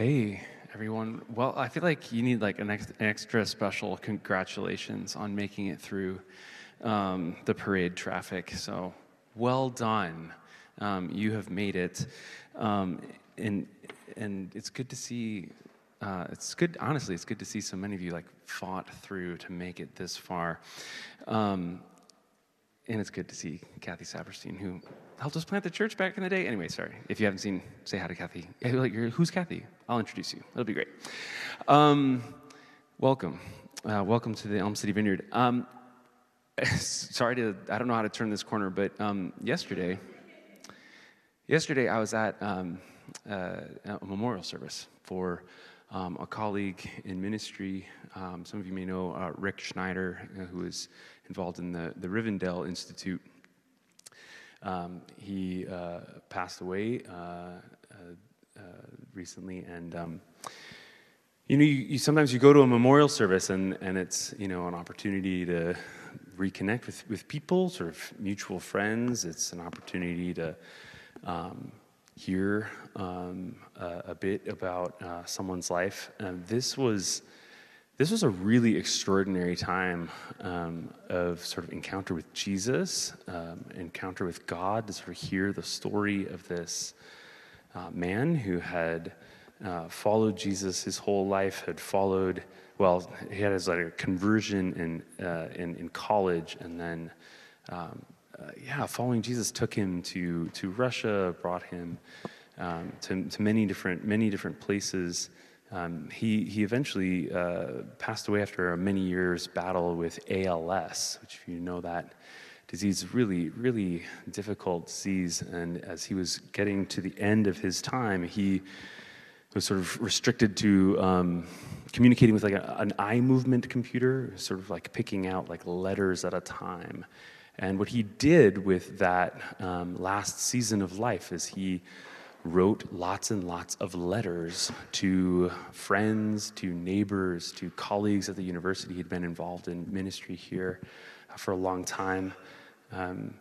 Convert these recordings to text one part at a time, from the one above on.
Hey, everyone. Well, I feel like you need like an, ex- extra special congratulations on making it through um, the parade traffic. So, well done. Um, you have made it. Um, and, and it's good to see, uh, it's good, honestly, it's good to see so many of you like fought through to make it this far. Um, and it's good to see Kathy Saperstein, who helped us plant the church back in the day. Anyway, sorry. If you haven't seen, say hi to Kathy. Who's Kathy? I'll introduce you. It'll be great. Um, welcome. Uh, welcome to the Elm City Vineyard. Um, sorry to, I don't know how to turn this corner, but um, yesterday, yesterday I was at um, uh, a memorial service for um, a colleague in ministry. Um, some of you may know uh, Rick Schneider, uh, who is involved in the, the Rivendell Institute. Um, he uh, passed away uh, uh, uh recently, and um, you know, you, you, sometimes you go to a memorial service, and, and it's you know an opportunity to reconnect with, with people, sort of mutual friends. It's an opportunity to um, hear um, a, a, bit about uh, someone's life. And this was this was a really extraordinary time um, of sort of encounter with Jesus, um, encounter with God, to sort of hear the story of this uh, man who had uh, followed Jesus his whole life, had followed, well, he had his like conversion in, uh, in, in, college, and then, um, uh, yeah, following Jesus took him to, to Russia, brought him um, to, to many different, many different places. Um, he, he eventually uh, passed away after a many years battle with ALS, which, if you know that disease, really, really difficult disease. And as he was getting to the end of his time, he was sort of restricted to um, communicating with like a, an eye movement computer, sort of like picking out like letters at a time. And what he did with that um, last season of life is he wrote lots and lots of letters to friends, to neighbors, to colleagues at the university. He'd been involved in ministry here for a long time. Um,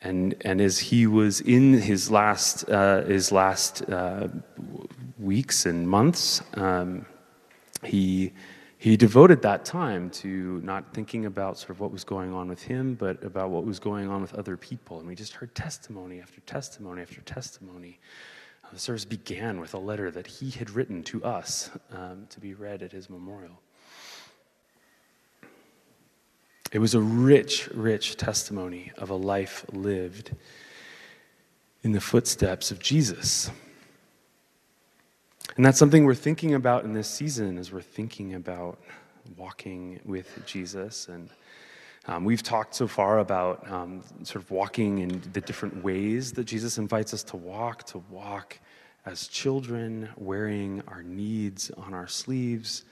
and, and as he was in his last, uh, his last uh, weeks and months, um, he he devoted that time to not thinking about sort of what was going on with him, but about what was going on with other people. And we just heard testimony after testimony after testimony. Uh, the service began with a letter that he had written to us um, to be read at his memorial. It was a rich, rich testimony of a life lived in the footsteps of Jesus. And that's something we're thinking about in this season as we're thinking about walking with Jesus. And um, we've talked so far about um, sort of walking in the different ways that Jesus invites us to walk, to walk as children, wearing our needs on our sleeves,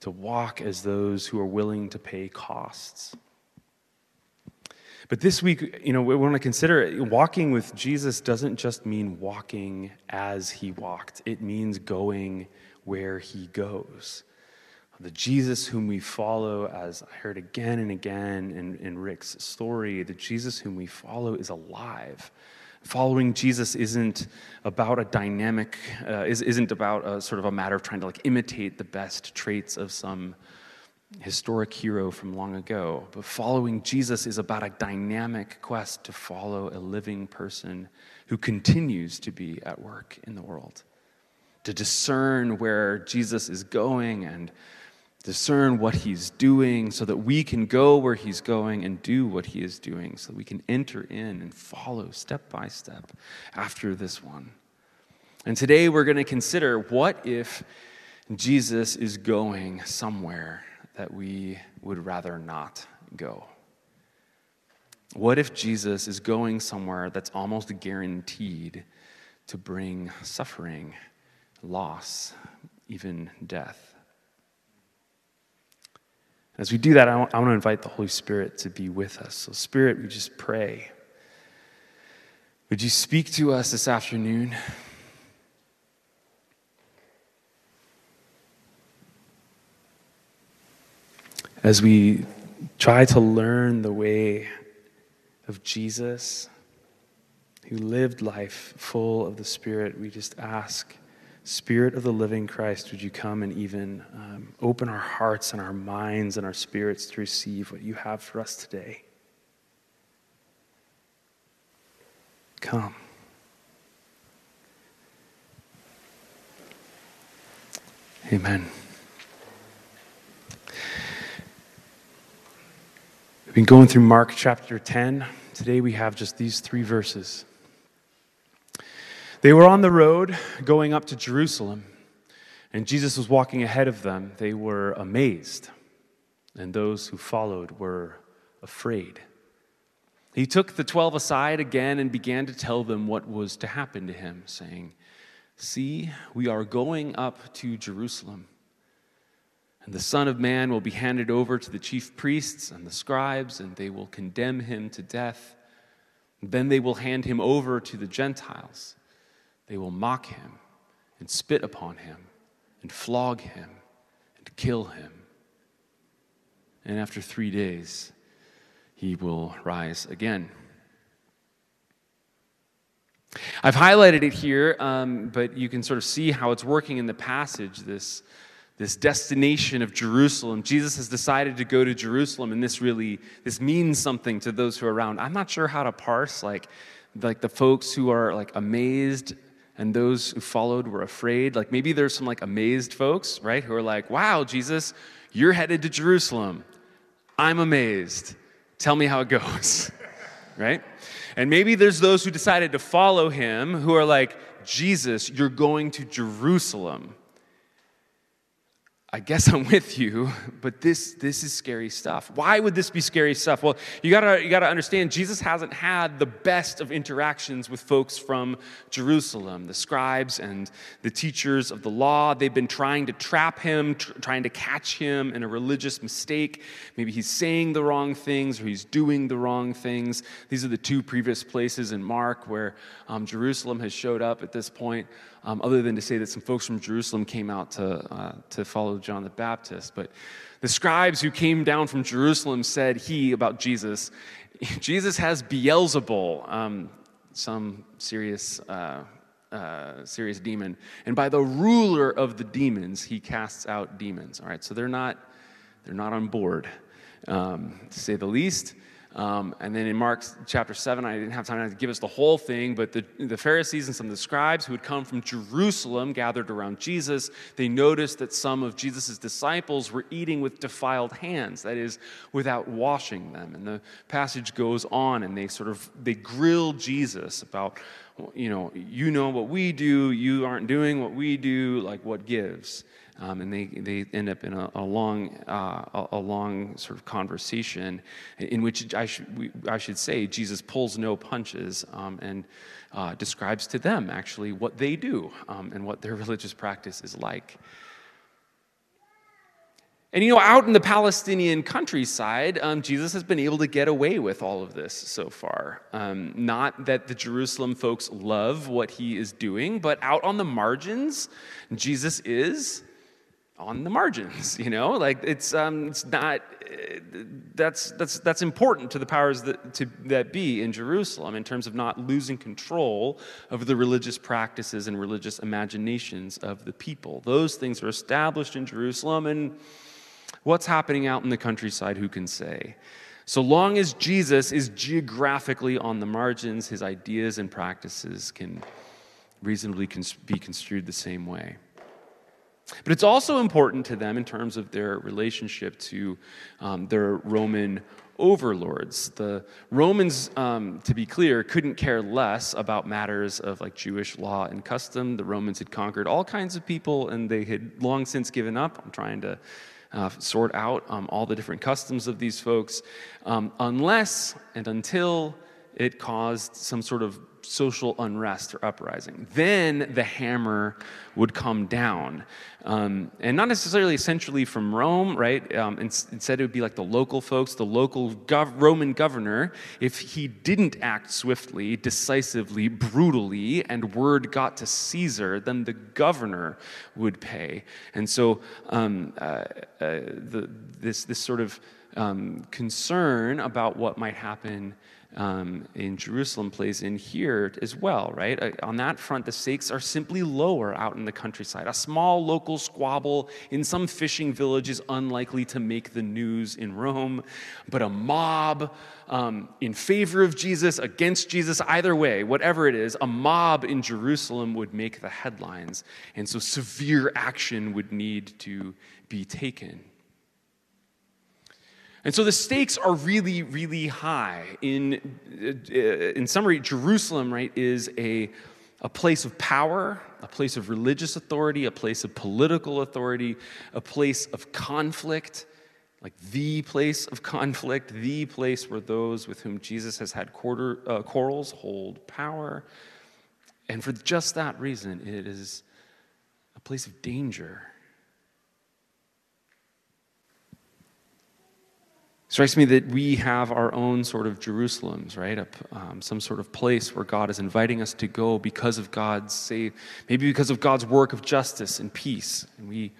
to walk as those who are willing to pay costs. But this week, you know, we want to consider walking with Jesus doesn't just mean walking as he walked, it means going where he goes. The Jesus whom we follow, as I heard again and again in, in Rick's story, the Jesus whom we follow is alive. Following Jesus isn't about a dynamic, uh, isn't about a sort of a matter of trying to like imitate the best traits of some historic hero from long ago. But following Jesus is about a dynamic quest to follow a living person who continues to be at work in the world, to discern where Jesus is going and discern what he's doing so that we can go where he's going and do what he is doing, so that we can enter in and follow step by step after this one. And today we're going to consider what if Jesus is going somewhere that we would rather not go? What if Jesus is going somewhere that's almost guaranteed to bring suffering, loss, even death? As we do that, I want, I want to invite the Holy Spirit to be with us. So, Spirit, we just pray. Would you speak to us this afternoon? as we try to learn the way of Jesus, who lived life full of the Spirit, we just ask, Spirit of the living Christ, would you come and even um, open our hearts and our minds and our spirits to receive what you have for us today? Come. Amen. We've been going through Mark chapter 10. Today we have just these three verses. They were on the road going up to Jerusalem, and Jesus was walking ahead of them. They were amazed, and those who followed were afraid. He took the twelve aside again and began to tell them what was to happen to him, saying, See, we are going up to Jerusalem and the Son of Man will be handed over to the chief priests and the scribes, and they will condemn him to death. then they will hand him over to the Gentiles. They will mock him and spit upon him and flog him and kill him. And after three days, he will rise again. I've highlighted it here, um, but you can sort of see how it's working in the passage, this this destination of Jerusalem. Jesus has decided to go to Jerusalem, and this really this means something to those who are around. I'm not sure how to parse like like the folks who are like amazed and those who followed were afraid. Like maybe there's some like amazed folks, right, who are like, "Wow, Jesus, you're headed to Jerusalem. I'm amazed. Tell me how it goes." right? And maybe there's those who decided to follow him who are like, "Jesus, you're going to Jerusalem." I guess I'm with you, but this, this is scary stuff. Why would this be scary stuff? Well, you gotta, you gotta understand, Jesus hasn't had the best of interactions with folks from Jerusalem, the scribes and the teachers of the law. They've been trying to trap him, tr- trying to catch him in a religious mistake. Maybe he's saying the wrong things or he's doing the wrong things. These are the two previous places in Mark where um, Jerusalem has showed up at this point um, other than to say that some folks from Jerusalem came out to, uh, to follow John the Baptist. But the scribes who came down from Jerusalem said he about Jesus, Jesus has Beelzebul, um, some serious, uh, uh, serious demon, and by the ruler of the demons, he casts out demons. All right, so they're not, they're not on board, um, to say the least. Um, and then in Mark chapter 7, I didn't have time to give us the whole thing, but the, the Pharisees and some of the scribes who had come from Jerusalem gathered around Jesus. They noticed that some of Jesus' disciples were eating with defiled hands, that is, without washing them. And the passage goes on, and they sort of they grill Jesus about, you know, you know what we do, you aren't doing what we do, like what gives. Um, and they, they end up in a, a long, uh, a, long sort of conversation in which I, sh- we, I should say Jesus pulls no punches um, and uh, describes to them actually what they do um, and what their religious practice is like. And you know, out in the Palestinian countryside, um, Jesus has been able to get away with all of this so far. Um, not that the Jerusalem folks love what he is doing, but out on the margins, Jesus is on the margins you know? Like it's um it's not that's that's that's important to the powers that to that be in Jerusalem in terms of not losing control of the religious practices and religious imaginations of the people. Those things are established in Jerusalem and what's happening out in the countryside who can say? So long as Jesus is geographically on the margins his ideas and practices can reasonably be construed the same way but it's also important to them in terms of their relationship to um, their Roman overlords. The Romans, um, to be clear, couldn't care less about matters of like Jewish law and custom. The Romans had conquered all kinds of people, and they had long since given up on trying to uh, sort out um, all the different customs of these folks, um, unless and until it caused some sort of social unrest or uprising. Then the hammer would come down. Um, and not necessarily essentially from Rome, right? Um, instead, it would be like the local folks, the local gov- Roman governor. If he didn't act swiftly, decisively, brutally, and word got to Caesar, then the governor would pay. And so um, uh, uh, the, this, this sort of um, concern about what might happen um, in Jerusalem plays in here as well, right? Uh, on that front, the stakes are simply lower out in the countryside. A small local squabble in some fishing village is unlikely to make the news in Rome, but a mob um, in favor of Jesus, against Jesus, either way, whatever it is, a mob in Jerusalem would make the headlines. And so severe action would need to be taken. And so the stakes are really, really high. In, uh, in summary, Jerusalem, right, is a, a place of power, a place of religious authority, a place of political authority, a place of conflict, like the place of conflict, the place where those with whom Jesus has had quarter, uh, quarrels hold power. And for just that reason, it is a place of danger. Strikes me that we have our own sort of Jerusalems, right? Um, some sort of place where God is inviting us to go because of God's say, maybe because of God's work of justice and peace. And we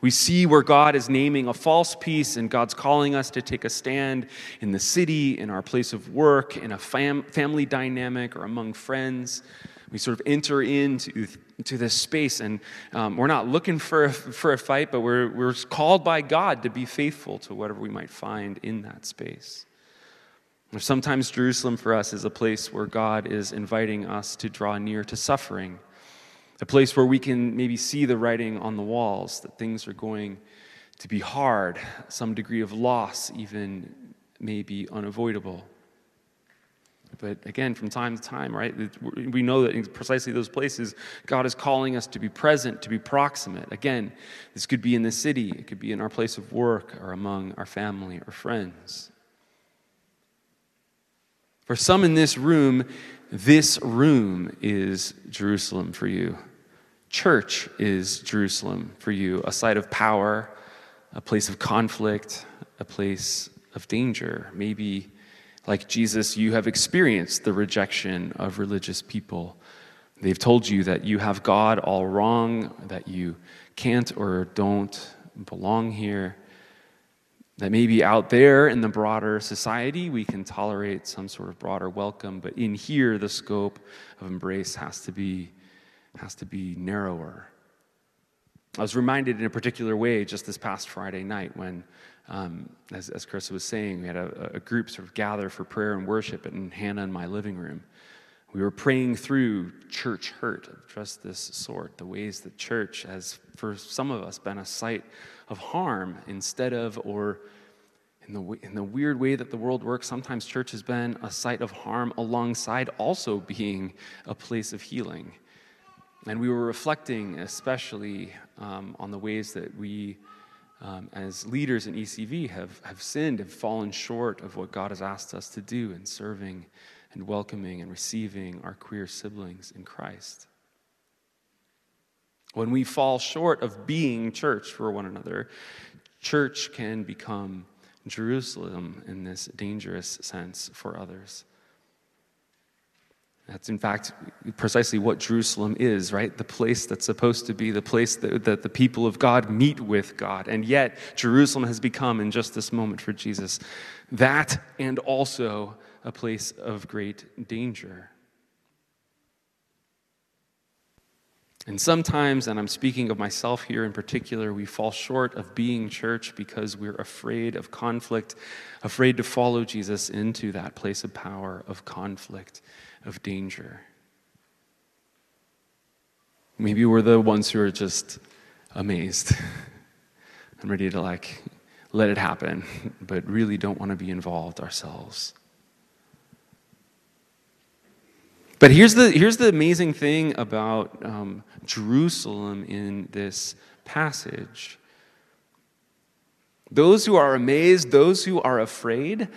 we see where God is naming a false peace, and God's calling us to take a stand in the city, in our place of work, in a fam- family dynamic, or among friends. We sort of enter into to this space, and um, we're not looking for a, for a fight, but we're, we're called by God to be faithful to whatever we might find in that space. Sometimes Jerusalem for us is a place where God is inviting us to draw near to suffering, a place where we can maybe see the writing on the walls that things are going to be hard, some degree of loss even may be unavoidable. But again, from time to time, right, we know that in precisely those places, God is calling us to be present, to be proximate. Again, this could be in the city, it could be in our place of work, or among our family or friends. For some in this room, this room is Jerusalem for you. Church is Jerusalem for you, a site of power, a place of conflict, a place of danger, maybe like Jesus, you have experienced the rejection of religious people. They've told you that you have God all wrong, that you can't or don't belong here. That maybe out there in the broader society, we can tolerate some sort of broader welcome, but in here, the scope of embrace has to be, has to be narrower. I was reminded in a particular way just this past Friday night when um, as, as Chris was saying, we had a, a, group sort of gather for prayer and worship in Hannah in my living room. We were praying through church hurt of just this sort, the ways that church has, for some of us, been a site of harm instead of, or in the, in the weird way that the world works, sometimes church has been a site of harm alongside also being a place of healing. And we were reflecting especially um, on the ways that we um, as leaders in ECV have, have sinned and fallen short of what God has asked us to do in serving and welcoming and receiving our queer siblings in Christ. When we fall short of being church for one another, church can become Jerusalem in this dangerous sense for others. That's, in fact, precisely what Jerusalem is, right? The place that's supposed to be the place that, that, the people of God meet with God. And yet, Jerusalem has become, in just this moment for Jesus, that and also a place of great danger. And sometimes, and I'm speaking of myself here in particular, we fall short of being church because we're afraid of conflict, afraid to follow Jesus into that place of power, of conflict of danger. Maybe we're the ones who are just amazed and ready to like let it happen, but really don't want to be involved ourselves. But here's the, here's the amazing thing about um, Jerusalem in this passage. Those who are amazed, those who are afraid,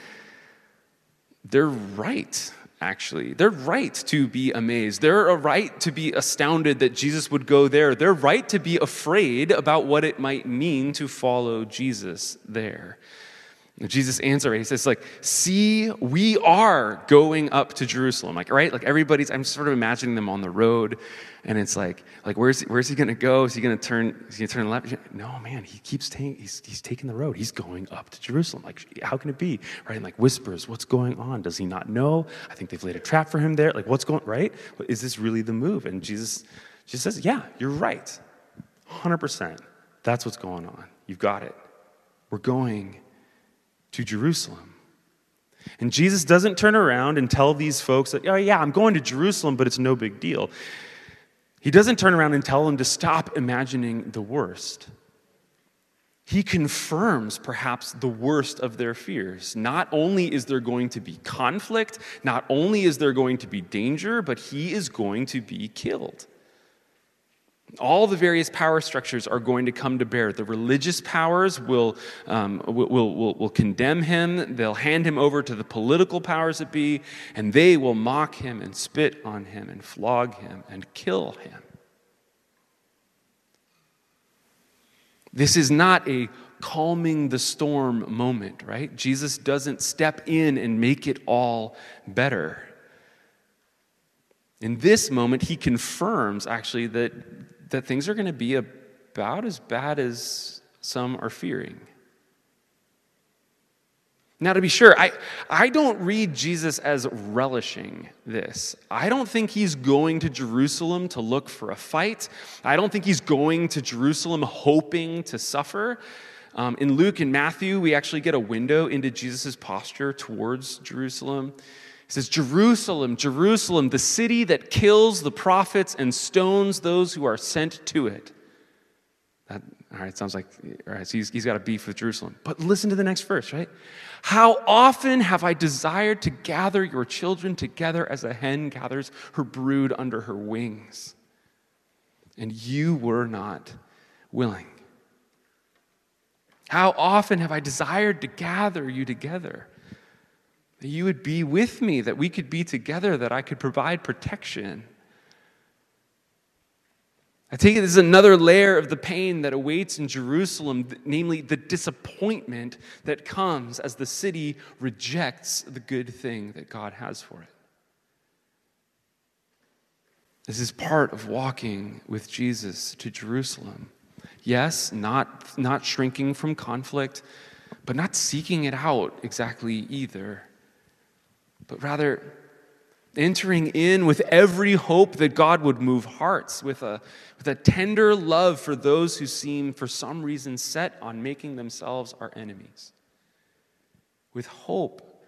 they're right actually. They're right to be amazed. They're a right to be astounded that Jesus would go there. They're right to be afraid about what it might mean to follow Jesus there. Jesus answered, he says, like, see, we are going up to Jerusalem. Like, right? Like everybody's, I'm sort of imagining them on the road, and it's like, like, where's, where's he gonna go? Is he gonna turn, is he gonna turn left? No, man, he keeps taking, he's, he's taking the road. He's going up to Jerusalem. Like, how can it be? Right? And like whispers, what's going on? Does he not know? I think they've laid a trap for him there. Like, what's going, right? Is this really the move? And Jesus just says, yeah, you're right. 100%. That's what's going on. You've got it. We're going to Jerusalem. And Jesus doesn't turn around and tell these folks that, oh, yeah, I'm going to Jerusalem, but it's no big deal. He doesn't turn around and tell them to stop imagining the worst. He confirms perhaps the worst of their fears. Not only is there going to be conflict, not only is there going to be danger, but he is going to be killed. All the various power structures are going to come to bear. The religious powers will, um, will, will, will, condemn him, they'll hand him over to the political powers that be, and they will mock him and spit on him and flog him and kill him. This is not a calming the storm moment, right? Jesus doesn't step in and make it all better. In this moment, he confirms actually that that things are going to be about as bad as some are fearing. Now, to be sure, I, I don't read Jesus as relishing this. I don't think he's going to Jerusalem to look for a fight. I don't think he's going to Jerusalem hoping to suffer. Um, in Luke and Matthew, we actually get a window into Jesus' posture towards Jerusalem. He says, Jerusalem, Jerusalem, the city that kills the prophets and stones those who are sent to it. That, all right, sounds like, all right, so he's, he's got a beef with Jerusalem. But listen to the next verse, right? How often have I desired to gather your children together as a hen gathers her brood under her wings, and you were not willing. How often have I desired to gather you together that you would be with me, that we could be together, that I could provide protection. I take it as another layer of the pain that awaits in Jerusalem, namely the disappointment that comes as the city rejects the good thing that God has for it. This is part of walking with Jesus to Jerusalem. Yes, not, not shrinking from conflict, but not seeking it out exactly either but rather entering in with every hope that God would move hearts, with a, with a tender love for those who seem, for some reason, set on making themselves our enemies. With hope,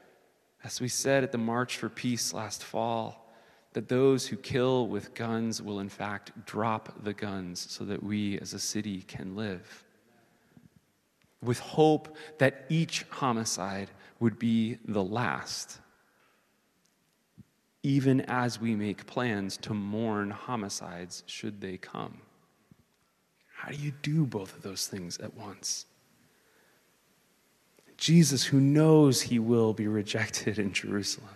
as we said at the March for Peace last fall, that those who kill with guns will in fact drop the guns so that we as a city can live. With hope that each homicide would be the last even as we make plans to mourn homicides should they come. How do you do both of those things at once? Jesus, who knows he will be rejected in Jerusalem,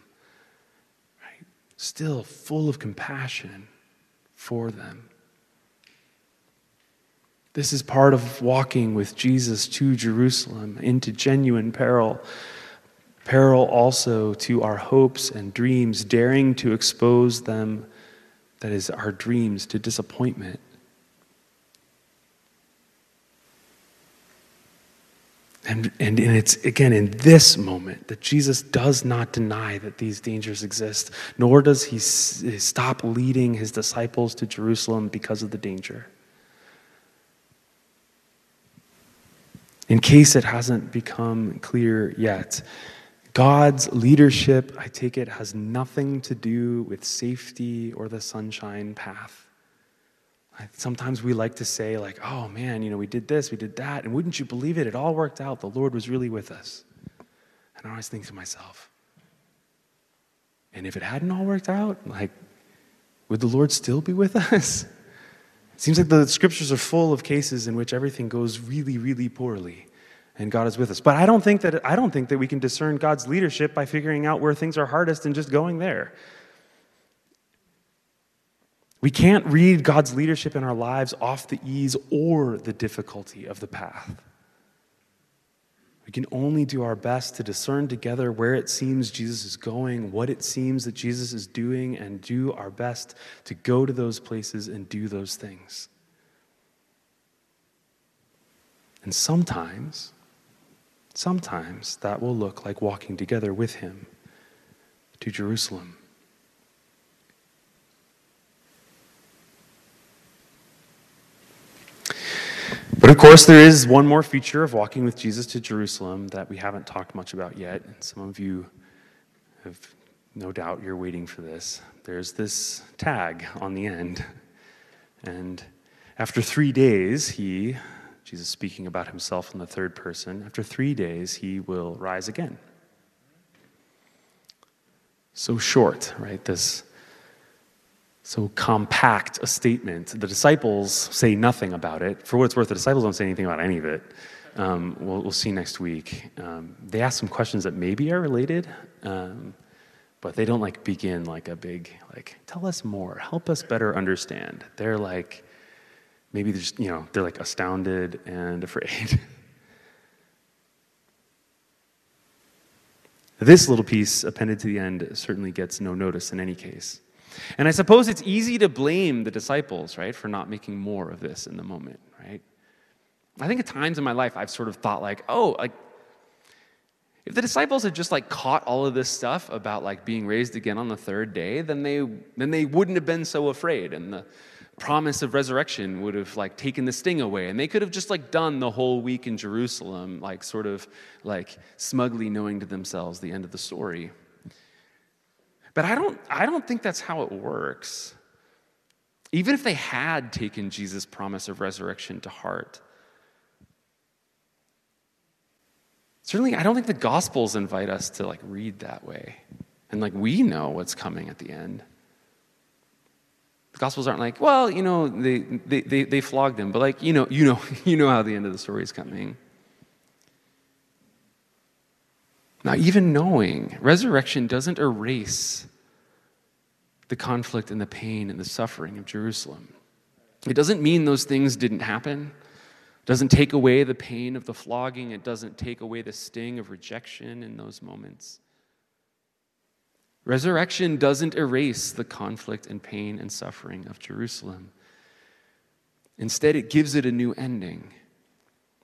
right? Still full of compassion for them. This is part of walking with Jesus to Jerusalem into genuine peril peril also to our hopes and dreams, daring to expose them, that is, our dreams, to disappointment. And, and, and it's again in this moment that Jesus does not deny that these dangers exist, nor does he stop leading his disciples to Jerusalem because of the danger. In case it hasn't become clear yet, God's leadership, I take it, has nothing to do with safety or the sunshine path. Sometimes we like to say, like, oh man, you know, we did this, we did that, and wouldn't you believe it? It all worked out. The Lord was really with us. And I always think to myself, and if it hadn't all worked out, like, would the Lord still be with us? It seems like the scriptures are full of cases in which everything goes really, really poorly and God is with us. But I don't think that I don't think that we can discern God's leadership by figuring out where things are hardest and just going there. We can't read God's leadership in our lives off the ease or the difficulty of the path. We can only do our best to discern together where it seems Jesus is going, what it seems that Jesus is doing, and do our best to go to those places and do those things. And sometimes, sometimes that will look like walking together with Him to Jerusalem. But of course, there is one more feature of walking with Jesus to Jerusalem that we haven't talked much about yet. And some of you have no doubt you're waiting for this. There's this tag on the end. And after three days, he, Jesus speaking about himself in the third person, after three days, he will rise again. So short, right? This so compact a statement. The disciples say nothing about it. For what it's worth, the disciples don't say anything about any of it. Um, we'll, we'll, see next week. Um, they ask some questions that maybe are related, um, but they don't like begin like a big like tell us more, help us better understand. They're like maybe they're just you know they're like astounded and afraid. this little piece appended to the end certainly gets no notice in any case. And I suppose it's easy to blame the disciples, right, for not making more of this in the moment, right? I think at times in my life I've sort of thought like, oh, like if the disciples had just like caught all of this stuff about like being raised again on the third day, then they then they wouldn't have been so afraid and the promise of resurrection would have like taken the sting away and they could have just like done the whole week in Jerusalem like sort of like smugly knowing to themselves the end of the story. But I don't, I don't think that's how it works. Even if they had taken Jesus' promise of resurrection to heart, certainly I don't think the Gospels invite us to like read that way. And like we know what's coming at the end. The Gospels aren't like, well, you know, they, they, they, they flogged him, but like, you know, you know, you know how the end of the story is coming. Now, even knowing resurrection doesn't erase the conflict and the pain and the suffering of Jerusalem. It doesn't mean those things didn't happen. It doesn't take away the pain of the flogging. It doesn't take away the sting of rejection in those moments. Resurrection doesn't erase the conflict and pain and suffering of Jerusalem. Instead, it gives it a new ending.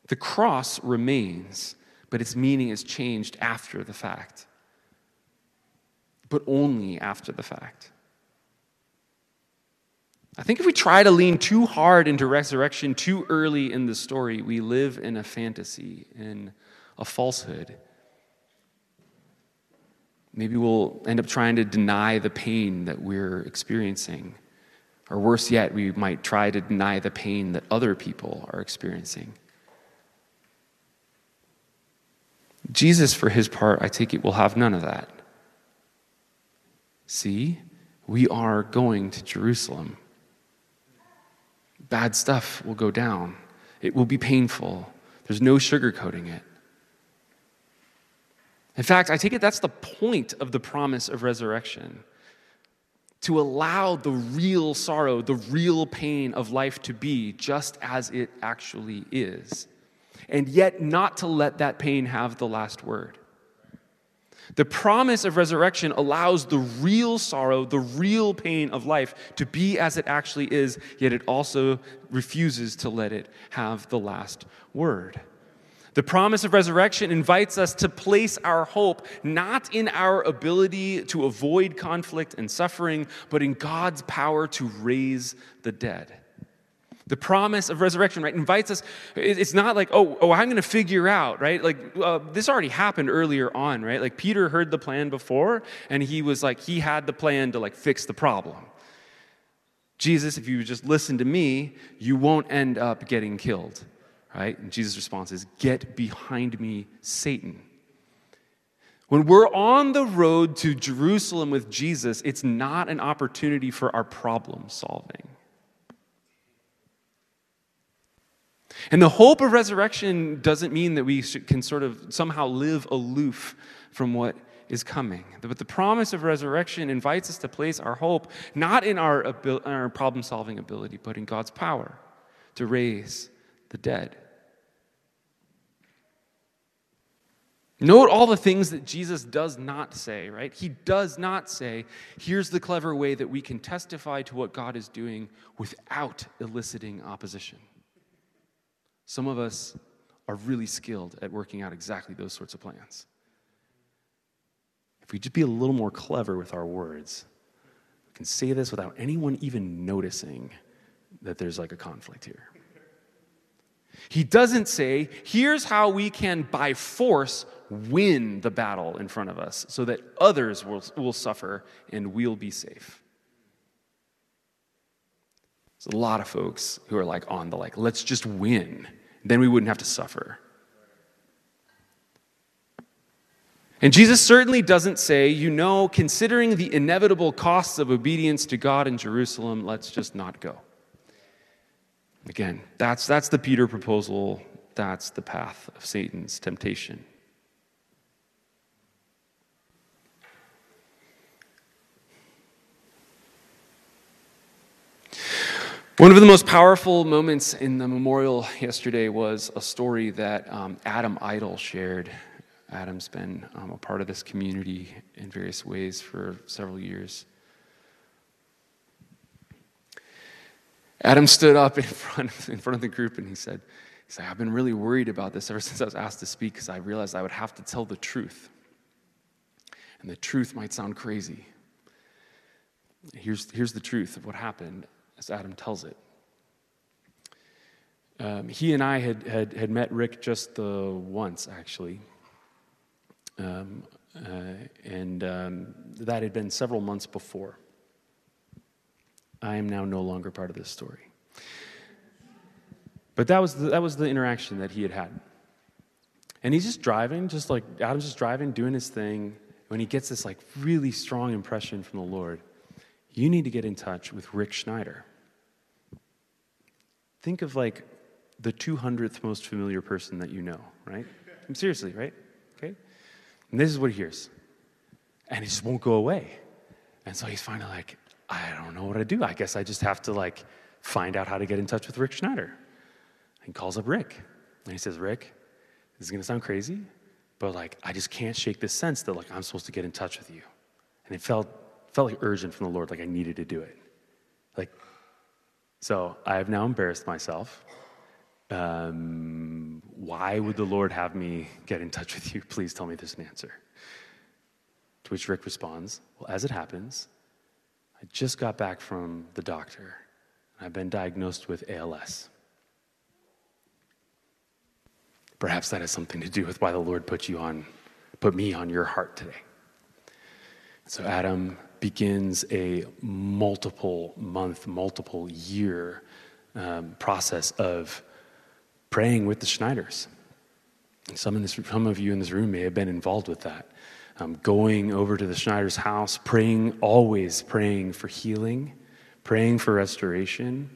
The cross remains but its meaning is changed after the fact. But only after the fact. I think if we try to lean too hard into resurrection too early in the story, we live in a fantasy, in a falsehood. Maybe we'll end up trying to deny the pain that we're experiencing. Or worse yet, we might try to deny the pain that other people are experiencing. Jesus, for his part, I take it, will have none of that. See, we are going to Jerusalem. Bad stuff will go down, it will be painful. There's no sugarcoating it. In fact, I take it that's the point of the promise of resurrection to allow the real sorrow, the real pain of life to be just as it actually is and yet not to let that pain have the last word. The promise of resurrection allows the real sorrow, the real pain of life to be as it actually is, yet it also refuses to let it have the last word. The promise of resurrection invites us to place our hope not in our ability to avoid conflict and suffering, but in God's power to raise the dead. The promise of resurrection, right, invites us. It's not like, oh, oh, I'm going to figure out, right? Like, uh, this already happened earlier on, right? Like, Peter heard the plan before, and he was like, he had the plan to, like, fix the problem. Jesus, if you just listen to me, you won't end up getting killed, right? And Jesus' response is, get behind me, Satan. When we're on the road to Jerusalem with Jesus, it's not an opportunity for our problem solving. And the hope of resurrection doesn't mean that we can sort of somehow live aloof from what is coming. But the promise of resurrection invites us to place our hope not in our, abil- our problem solving ability, but in God's power to raise the dead. Note all the things that Jesus does not say, right? He does not say, here's the clever way that we can testify to what God is doing without eliciting opposition. Some of us are really skilled at working out exactly those sorts of plans. If we just be a little more clever with our words, we can say this without anyone even noticing that there's like a conflict here. He doesn't say, here's how we can, by force, win the battle in front of us so that others will, will suffer and we'll be safe. There's a lot of folks who are like on the like, let's just win. Then we wouldn't have to suffer. And Jesus certainly doesn't say, you know, considering the inevitable costs of obedience to God in Jerusalem, let's just not go. Again, that's, that's the Peter proposal. That's the path of Satan's temptation. One of the most powerful moments in the memorial yesterday was a story that um, Adam Idle shared. Adam's been um, a part of this community in various ways for several years. Adam stood up in front, of, in front of the group and he said, he said, I've been really worried about this ever since I was asked to speak because I realized I would have to tell the truth. And the truth might sound crazy. Here's, here's the truth of what happened as Adam tells it. Um, he and I had, had, had met Rick just the once, actually. Um, uh, and um, that had been several months before. I am now no longer part of this story. But that was the, that was the interaction that he had had. And he's just driving, just like Adam's just driving, doing his thing. When he gets this like really strong impression from the Lord, you need to get in touch with Rick Schneider. Think of like the 200th most familiar person that you know, right? Seriously, right? Okay? And this is what he hears. And he just won't go away. And so he's finally like, I don't know what to do. I guess I just have to like find out how to get in touch with Rick Schneider. And calls up Rick. And he says, Rick, this is gonna sound crazy, but like I just can't shake this sense that like I'm supposed to get in touch with you. And it felt felt like urgent from the Lord, like I needed to do it. Like, so I have now embarrassed myself. Um, why would the Lord have me get in touch with you? Please tell me there's an answer. To which Rick responds, Well, as it happens, I just got back from the doctor. I've been diagnosed with ALS. Perhaps that has something to do with why the Lord put you on, put me on your heart today. So Adam begins a multiple month, multiple year um, process of praying with the Schneiders. Some, this, some of you in this room may have been involved with that um, going over to the Schneider's house, praying, always praying for healing, praying for restoration,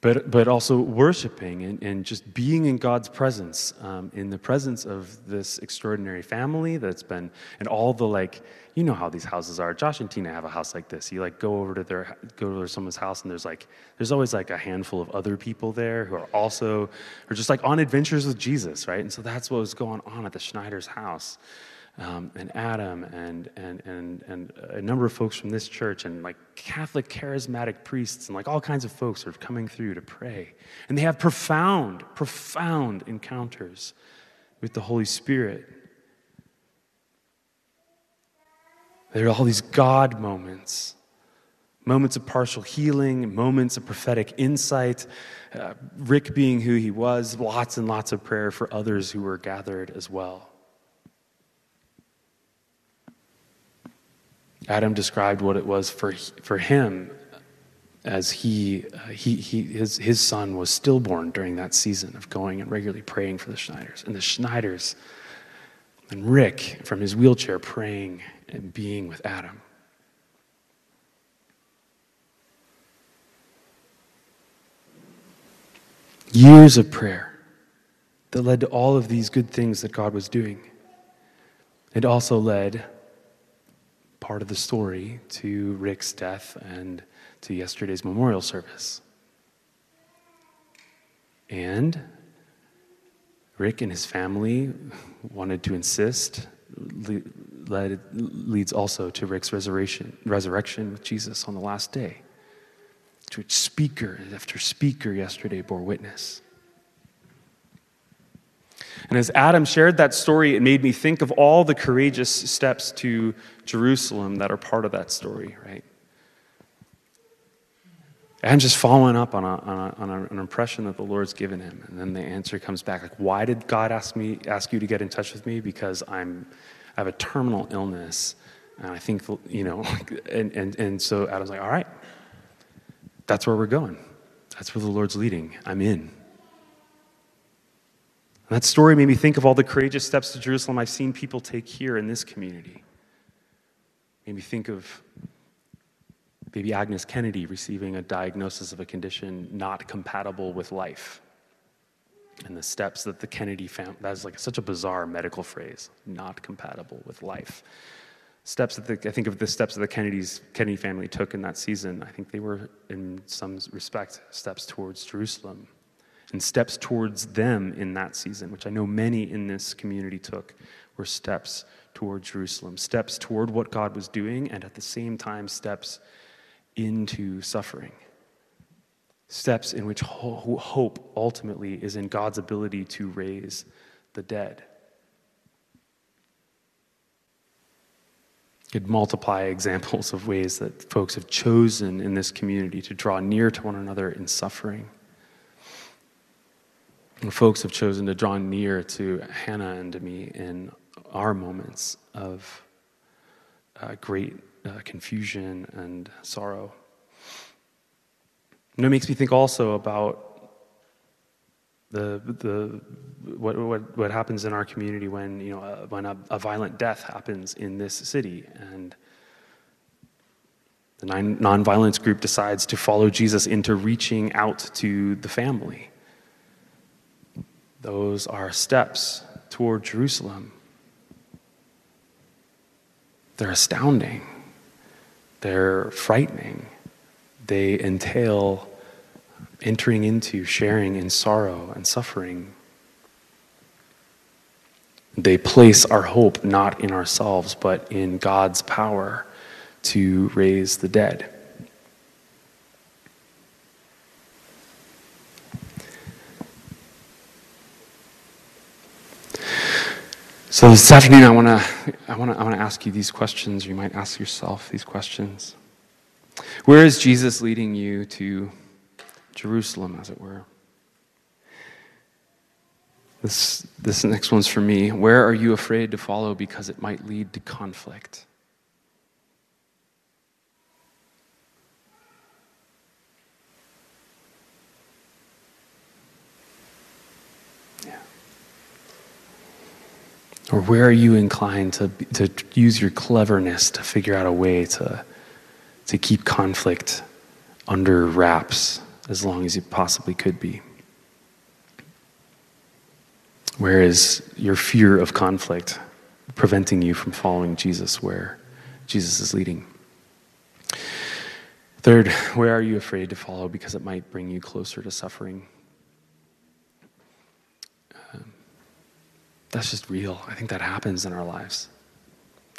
but, but also worshiping and, and just being in God's presence, um, in the presence of this extraordinary family that's been, and all the like, you know how these houses are. Josh and Tina have a house like this. You like go over to their, go to someone's house and there's like, there's always like a handful of other people there who are also, are just like on adventures with Jesus, right? And so that's what was going on at the Schneider's house um, and Adam and, and, and, and a number of folks from this church and like Catholic charismatic priests and like all kinds of folks are coming through to pray. And they have profound, profound encounters with the Holy Spirit. There are all these God moments, moments of partial healing, moments of prophetic insight. Uh, Rick being who he was, lots and lots of prayer for others who were gathered as well. Adam described what it was for, for him as he, uh, he, he, his, his son was stillborn during that season of going and regularly praying for the Schneiders. And the Schneiders and Rick from his wheelchair praying and being with Adam. Years of prayer that led to all of these good things that God was doing. It also led part of the story to Rick's death and to yesterday's memorial service. And Rick and his family wanted to insist led, leads also to Rick's resurrection, resurrection with Jesus on the last day, to which speaker after speaker yesterday bore witness. And as Adam shared that story, it made me think of all the courageous steps to Jerusalem that are part of that story, right? And just following up on, a, on, a, on an impression that the Lord's given him. And then the answer comes back like, why did God ask me ask you to get in touch with me? Because I'm I have a terminal illness. And I think, you know, and, and, and so Adam's like, all right, that's where we're going. That's where the Lord's leading. I'm in. That story made me think of all the courageous steps to Jerusalem I've seen people take here in this community. Made me think of baby Agnes Kennedy receiving a diagnosis of a condition not compatible with life. And the steps that the Kennedy family, that's like such a bizarre medical phrase, not compatible with life. Steps that the, I think of the steps that the Kennedy's, Kennedy family took in that season, I think they were, in some respect, steps towards Jerusalem and steps towards them in that season, which I know many in this community took, were steps toward Jerusalem, steps toward what God was doing, and at the same time, steps into suffering. Steps in which hope ultimately is in God's ability to raise the dead. Could multiply examples of ways that folks have chosen in this community to draw near to one another in suffering. And folks have chosen to draw near to Hannah and to me in our moments of uh, great uh, confusion and sorrow. And it makes me think also about the, the, what, what, what happens in our community when, you know, uh, when a, a, violent death happens in this city and the nonviolence group decides to follow Jesus into reaching out to the family. Those are steps toward Jerusalem. They're astounding, they're frightening, they entail entering into sharing in sorrow and suffering. They place our hope not in ourselves, but in God's power to raise the dead. So this afternoon, I want to I want to I want to ask you these questions. You might ask yourself these questions. Where is Jesus leading you to Jerusalem, as it were? This this next one's for me. Where are you afraid to follow because it might lead to conflict? Or where are you inclined to, to use your cleverness to figure out a way to, to keep conflict under wraps as long as it possibly could be? Where is your fear of conflict preventing you from following Jesus where Jesus is leading? Third, where are you afraid to follow because it might bring you closer to suffering? That's just real. I think that happens in our lives.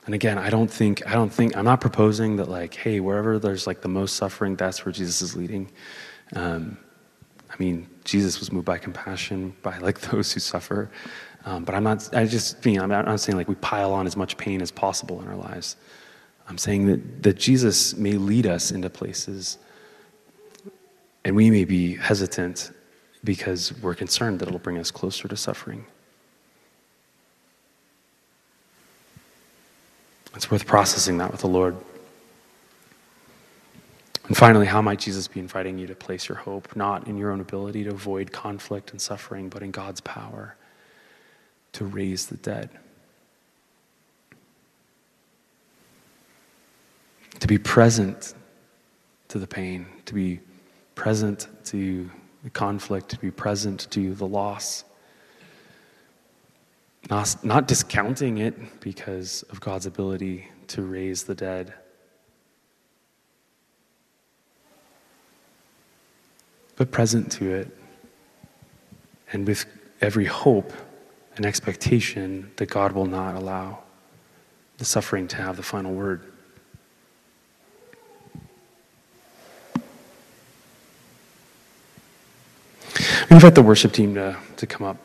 And again, I don't think, I don't think, I'm not proposing that like, hey, wherever there's like the most suffering, that's where Jesus is leading. Um, I mean, Jesus was moved by compassion by like those who suffer. Um, but I'm not, I just, know, I'm not saying like we pile on as much pain as possible in our lives. I'm saying that, that Jesus may lead us into places and we may be hesitant because we're concerned that it'll bring us closer to suffering. It's worth processing that with the Lord. And finally, how might Jesus be inviting you to place your hope not in your own ability to avoid conflict and suffering, but in God's power to raise the dead? To be present to the pain, to be present to the conflict, to be present to the loss not, not discounting it because of God's ability to raise the dead. But present to it, and with every hope and expectation that God will not allow the suffering to have the final word. We invite the worship team to, to come up.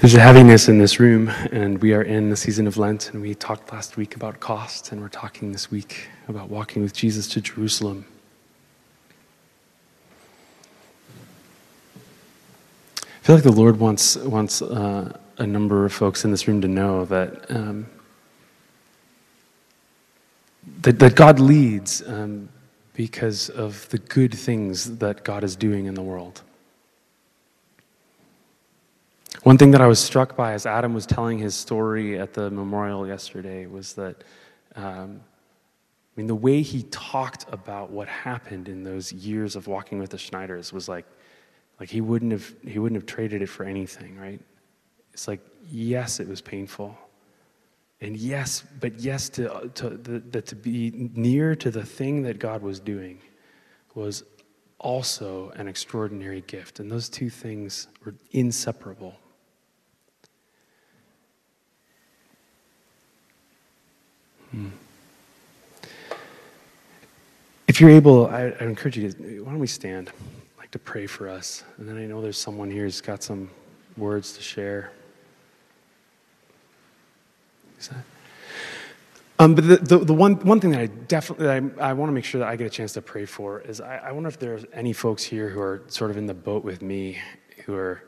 There's a heaviness in this room, and we are in the season of Lent, and we talked last week about cost, and we're talking this week about walking with Jesus to Jerusalem. I feel like the Lord wants, wants uh, a number of folks in this room to know that, um, that, that, God leads um, because of the good things that God is doing in the world. One thing that I was struck by as Adam was telling his story at the memorial yesterday was that, um, I mean, the way he talked about what happened in those years of walking with the Schneiders was like, like he wouldn't have he wouldn't have traded it for anything, right? It's like, yes, it was painful, and yes, but yes, to to the, to be near to the thing that God was doing was also an extraordinary gift, and those two things were inseparable. If you're able, I, I encourage you to, why don't we stand? I'd like to pray for us. And then I know there's someone here who's got some words to share. Um, but the, the, the, one, one thing that I definitely that I, I want to make sure that I get a chance to pray for is I, I wonder if there's any folks here who are sort of in the boat with me who are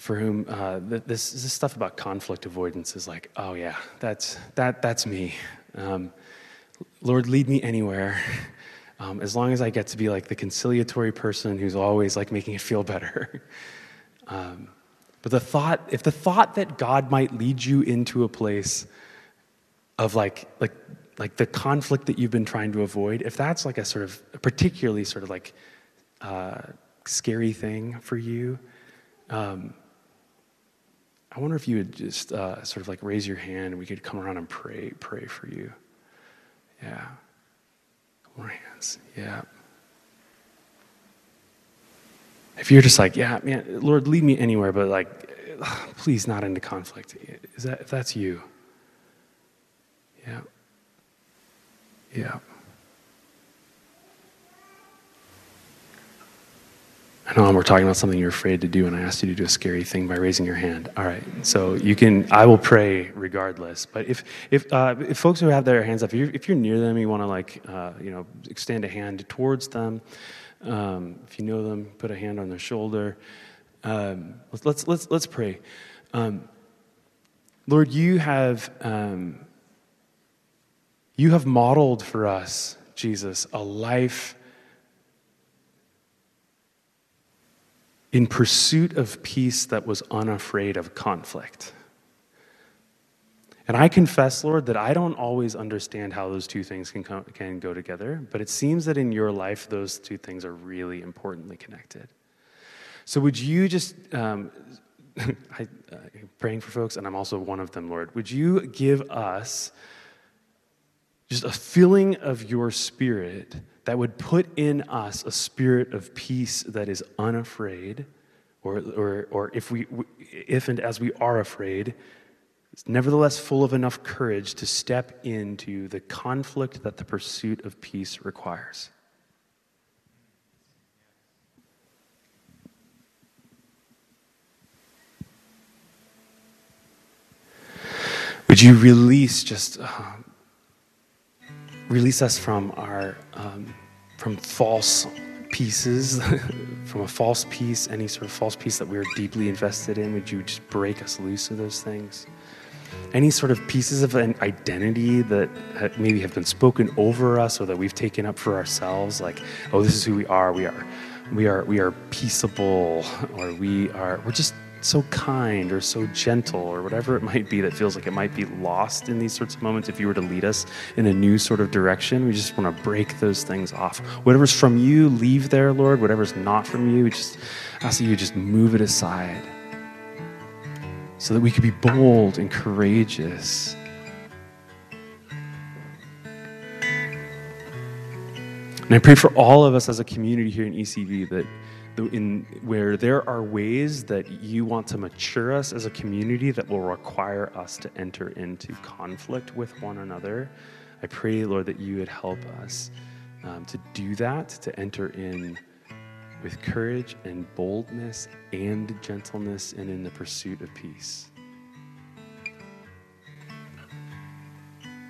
for whom uh, this, this stuff about conflict avoidance is like, oh yeah, that's, that, that's me. Um, Lord, lead me anywhere. Um, as long as I get to be like the conciliatory person who's always like making it feel better. um, but the thought, if the thought that God might lead you into a place of like, like, like the conflict that you've been trying to avoid, if that's like a sort of a particularly sort of like uh, scary thing for you, um, I wonder if you would just uh, sort of like raise your hand and we could come around and pray, pray for you. Yeah. More hands. Yeah. If you're just like, yeah, man, Lord, lead me anywhere, but like, please not into conflict. Is that if that's you? Yeah. Yeah. I know we're talking about something you're afraid to do, and I asked you to do a scary thing by raising your hand. All right, so you can. I will pray regardless. But if if uh, if folks who have their hands up, if you're, if you're near them, you want to like uh, you know extend a hand towards them. Um, if you know them, put a hand on their shoulder. Um, let's, let's let's let's pray. Um, Lord, you have um, you have modeled for us, Jesus, a life in pursuit of peace that was unafraid of conflict. And I confess, Lord, that I don't always understand how those two things can, come, can go together, but it seems that in your life, those two things are really importantly connected. So, would you just, um, I, uh, praying for folks, and I'm also one of them, Lord, would you give us just a filling of your spirit that would put in us a spirit of peace that is unafraid, or, or, or if, we, if and as we are afraid, is nevertheless full of enough courage to step into the conflict that the pursuit of peace requires. Would you release just uh, release us from our um, from false pieces from a false peace, any sort of false peace that we're deeply invested in, would you just break us loose of those things? Any sort of pieces of an identity that maybe have been spoken over us or that we've taken up for ourselves, like, oh, this is who we are. We are, we are, we are peaceable, or we are, we're just so kind or so gentle or whatever it might be that feels like it might be lost in these sorts of moments if you were to lead us in a new sort of direction. We just want to break those things off. Whatever's from you leave there lord. Whatever's not from you just ask that you just move it aside so that we could be bold and courageous. And i pray for all of us as a community here in ecv that in where there are ways that you want to mature us as a community that will require us to enter into conflict with one another. I pray, Lord, that you would help us um, to do that, to enter in with courage and boldness and gentleness and in the pursuit of peace.